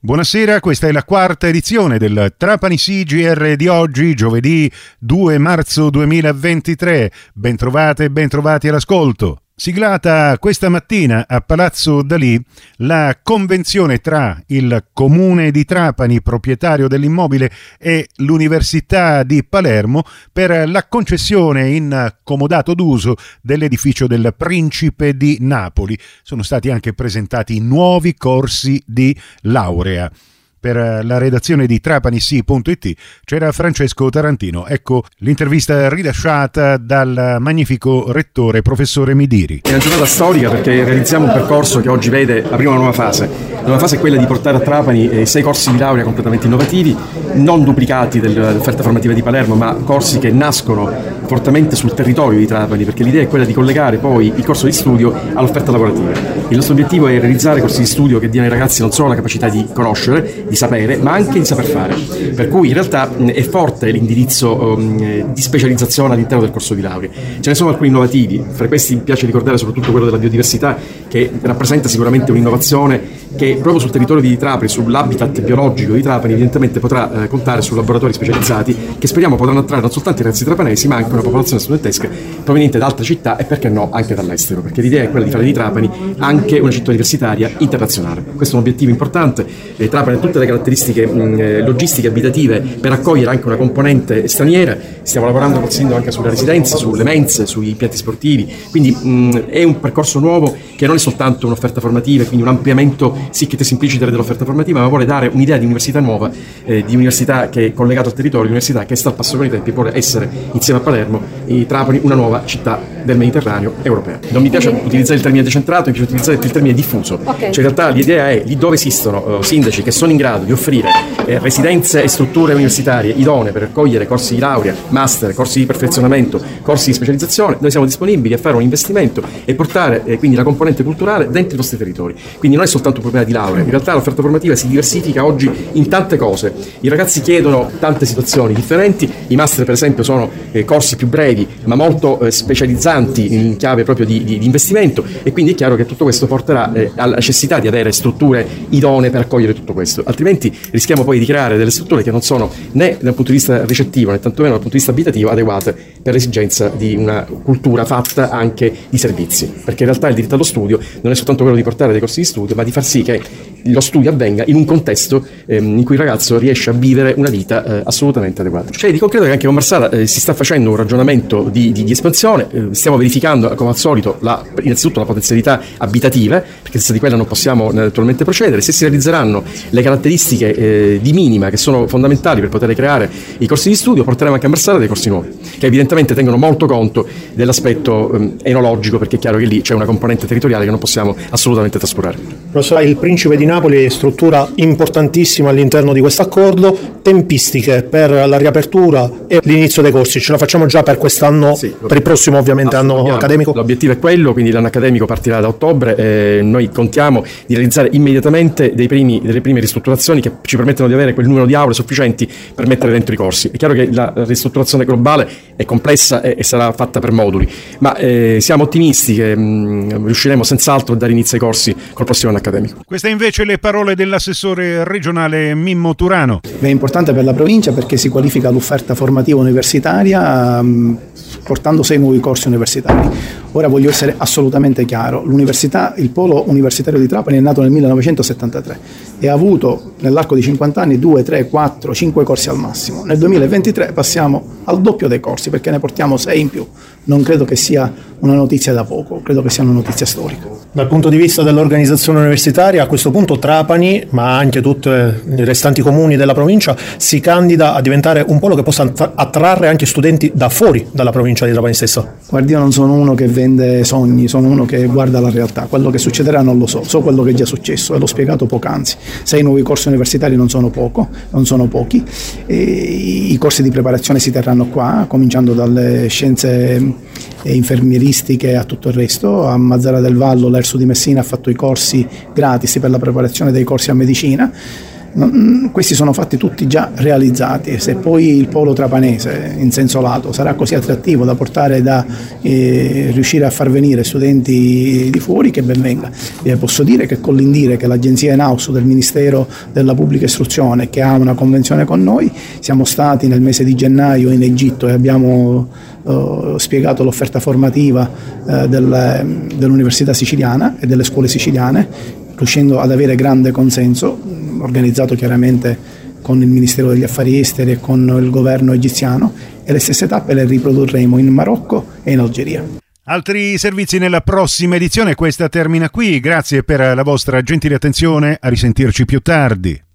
Buonasera, questa è la quarta edizione del Trapani CGR di oggi, giovedì 2 marzo 2023. Bentrovate e bentrovati all'ascolto. Siglata questa mattina a Palazzo Dalì la convenzione tra il comune di Trapani, proprietario dell'immobile, e l'Università di Palermo per la concessione in comodato d'uso dell'edificio del Principe di Napoli. Sono stati anche presentati nuovi corsi di laurea. Per eh, la redazione di trapanissi.it c'era Francesco Tarantino. Ecco l'intervista rilasciata dal magnifico rettore professore Midiri. È una giornata storica perché realizziamo un percorso che oggi vede aprire una nuova fase. La nuova fase è quella di portare a Trapani eh, sei corsi di laurea completamente innovativi, non duplicati dell'offerta formativa di Palermo, ma corsi che nascono fortemente sul territorio di Trapani, perché l'idea è quella di collegare poi il corso di studio all'offerta lavorativa. Il nostro obiettivo è realizzare corsi di studio che diano ai ragazzi non solo la capacità di conoscere, di sapere, ma anche di saper fare. Per cui in realtà è forte l'indirizzo um, di specializzazione all'interno del corso di laurea. Ce ne sono alcuni innovativi, fra questi mi piace ricordare soprattutto quello della biodiversità, che rappresenta sicuramente un'innovazione che proprio sul territorio di Trapani, sull'habitat biologico di Trapani, evidentemente potrà eh, contare su laboratori specializzati che speriamo potranno attrarre non soltanto i ragazzi trapanesi, ma anche una popolazione studentesca proveniente da altre città e perché no anche dall'estero, perché l'idea è quella di fare di Trapani anche una città universitaria internazionale. Questo è un obiettivo importante. Eh, Trapani ha tutte le caratteristiche mh, eh, logistiche abitative per accogliere anche una componente straniera. Stiamo lavorando col sindaco anche sulle residenze, sulle mense, sui piatti sportivi. Quindi mh, è un percorso nuovo che non è soltanto un'offerta formativa, quindi un ampliamento sic et simpliciter dell'offerta formativa, ma vuole dare un'idea di università nuova, eh, di università che è collegata al territorio, di università che sta al passo con i tempi, vuole essere insieme a Palermo e Trapani una nuova città del Mediterraneo europea. Non mi piace utilizzare il termine decentrato, mi piace utilizzare il termine diffuso. Okay. Cioè in realtà l'idea è lì dove esistono uh, sindaci che sono in grado di offrire eh, residenze e strutture universitarie idonee per accogliere corsi di laurea, master, corsi di perfezionamento, corsi di specializzazione, noi siamo disponibili a fare un investimento e portare eh, quindi la componente culturale dentro i nostri territori. Quindi non è soltanto un problema di laurea, in realtà l'offerta formativa si diversifica oggi in tante cose. I ragazzi chiedono tante situazioni differenti, i master per esempio sono eh, corsi più brevi ma molto eh, specializzanti in chiave proprio di, di, di, investimento e quindi è chiaro che tutto questo porterà eh, alla necessità di avere strutture idonee per accogliere tutto questo, altrimenti rischiamo poi di creare delle strutture che non sono né dal punto di vista ricettivo né tantomeno dal punto di vista abitativo adeguate per l'esigenza di una cultura fatta anche di servizi, perché in realtà il diritto allo studio non è soltanto quello di portare dei corsi di studio, ma di far sì che lo studio avvenga in un contesto ehm, in cui il ragazzo riesce a vivere una vita eh, assolutamente adeguata. Cioè di concreto che anche con Marsala eh, si sta facendo un ragionamento di, di, di espansione, eh, stiamo verificando come al solito la, innanzitutto la potenzialità abitativa, perché senza di quella non possiamo naturalmente procedere, se si realizzeranno le caratteristiche eh, di minima che sono fondamentali per poter creare i corsi di studio, porteremo anche a Marsala dei corsi nuovi, che evidentemente tengono molto conto dell'aspetto ehm, enologico, perché è chiaro che lì c'è una componente territoriale che non possiamo assolutamente trascurare. Professore, il principe di Napoli è struttura importantissima all'interno di questo accordo, tempistiche per la riapertura e l'inizio dei corsi, ce la facciamo già per quest'anno, sì, per il prossimo ovviamente anno accademico? L'obiettivo è quello, quindi l'anno accademico partirà da ottobre e noi contiamo di realizzare immediatamente primi, delle prime ristrutturazioni che ci permettono di avere quel numero di aule sufficienti per mettere dentro i corsi. È chiaro che la ristrutturazione globale è complessa e, e sarà fatta per moduli, ma eh, siamo ottimisti che mh, riusciremo senz'altro a dare inizio ai corsi col prossimo anno accademico. Queste invece le parole dell'assessore regionale Mimmo Turano. È importante per la provincia perché si qualifica l'offerta formativa universitaria um, portando sei nuovi corsi universitari. Ora voglio essere assolutamente chiaro, l'università, il polo universitario di Trapani è nato nel 1973 e ha avuto nell'arco di 50 anni 2, 3, 4, 5 corsi al massimo. Nel 2023 passiamo al doppio dei corsi perché ne portiamo 6 in più. Non credo che sia una notizia da poco, credo che sia una notizia storica. Dal punto di vista dell'organizzazione universitaria, a questo punto Trapani, ma anche tutti i restanti comuni della provincia, si candida a diventare un polo che possa attrarre anche studenti da fuori dalla provincia di Trapani stessa. Guardi, io non sono uno che vende sogni, sono uno che guarda la realtà. Quello che succederà non lo so, so quello che è già successo e l'ho spiegato poc'anzi. Sei nuovi corsi universitari non sono poco, non sono pochi. E I corsi di preparazione si terranno qua, cominciando dalle scienze infermieristiche a tutto il resto. A Mazzara del Vallo l'Erso di Messina ha fatto i corsi gratis per la preparazione dei corsi a medicina Questi sono fatti tutti già realizzati. Se poi il polo trapanese, in senso lato, sarà così attrattivo da portare da eh, riuscire a far venire studenti di fuori, che ben venga. Eh, posso dire che con l'Indire, che l'agenzia in house del Ministero della Pubblica Istruzione, che ha una convenzione con noi, siamo stati nel mese di gennaio in Egitto e abbiamo eh, spiegato l'offerta formativa eh, del, dell'Università siciliana e delle scuole siciliane, riuscendo ad avere grande consenso, organizzato chiaramente con il Ministero degli Affari Esteri e con il governo egiziano e le stesse tappe le riprodurremo in Marocco e in Algeria. Altri servizi nella prossima edizione, questa termina qui, grazie per la vostra gentile attenzione, a risentirci più tardi.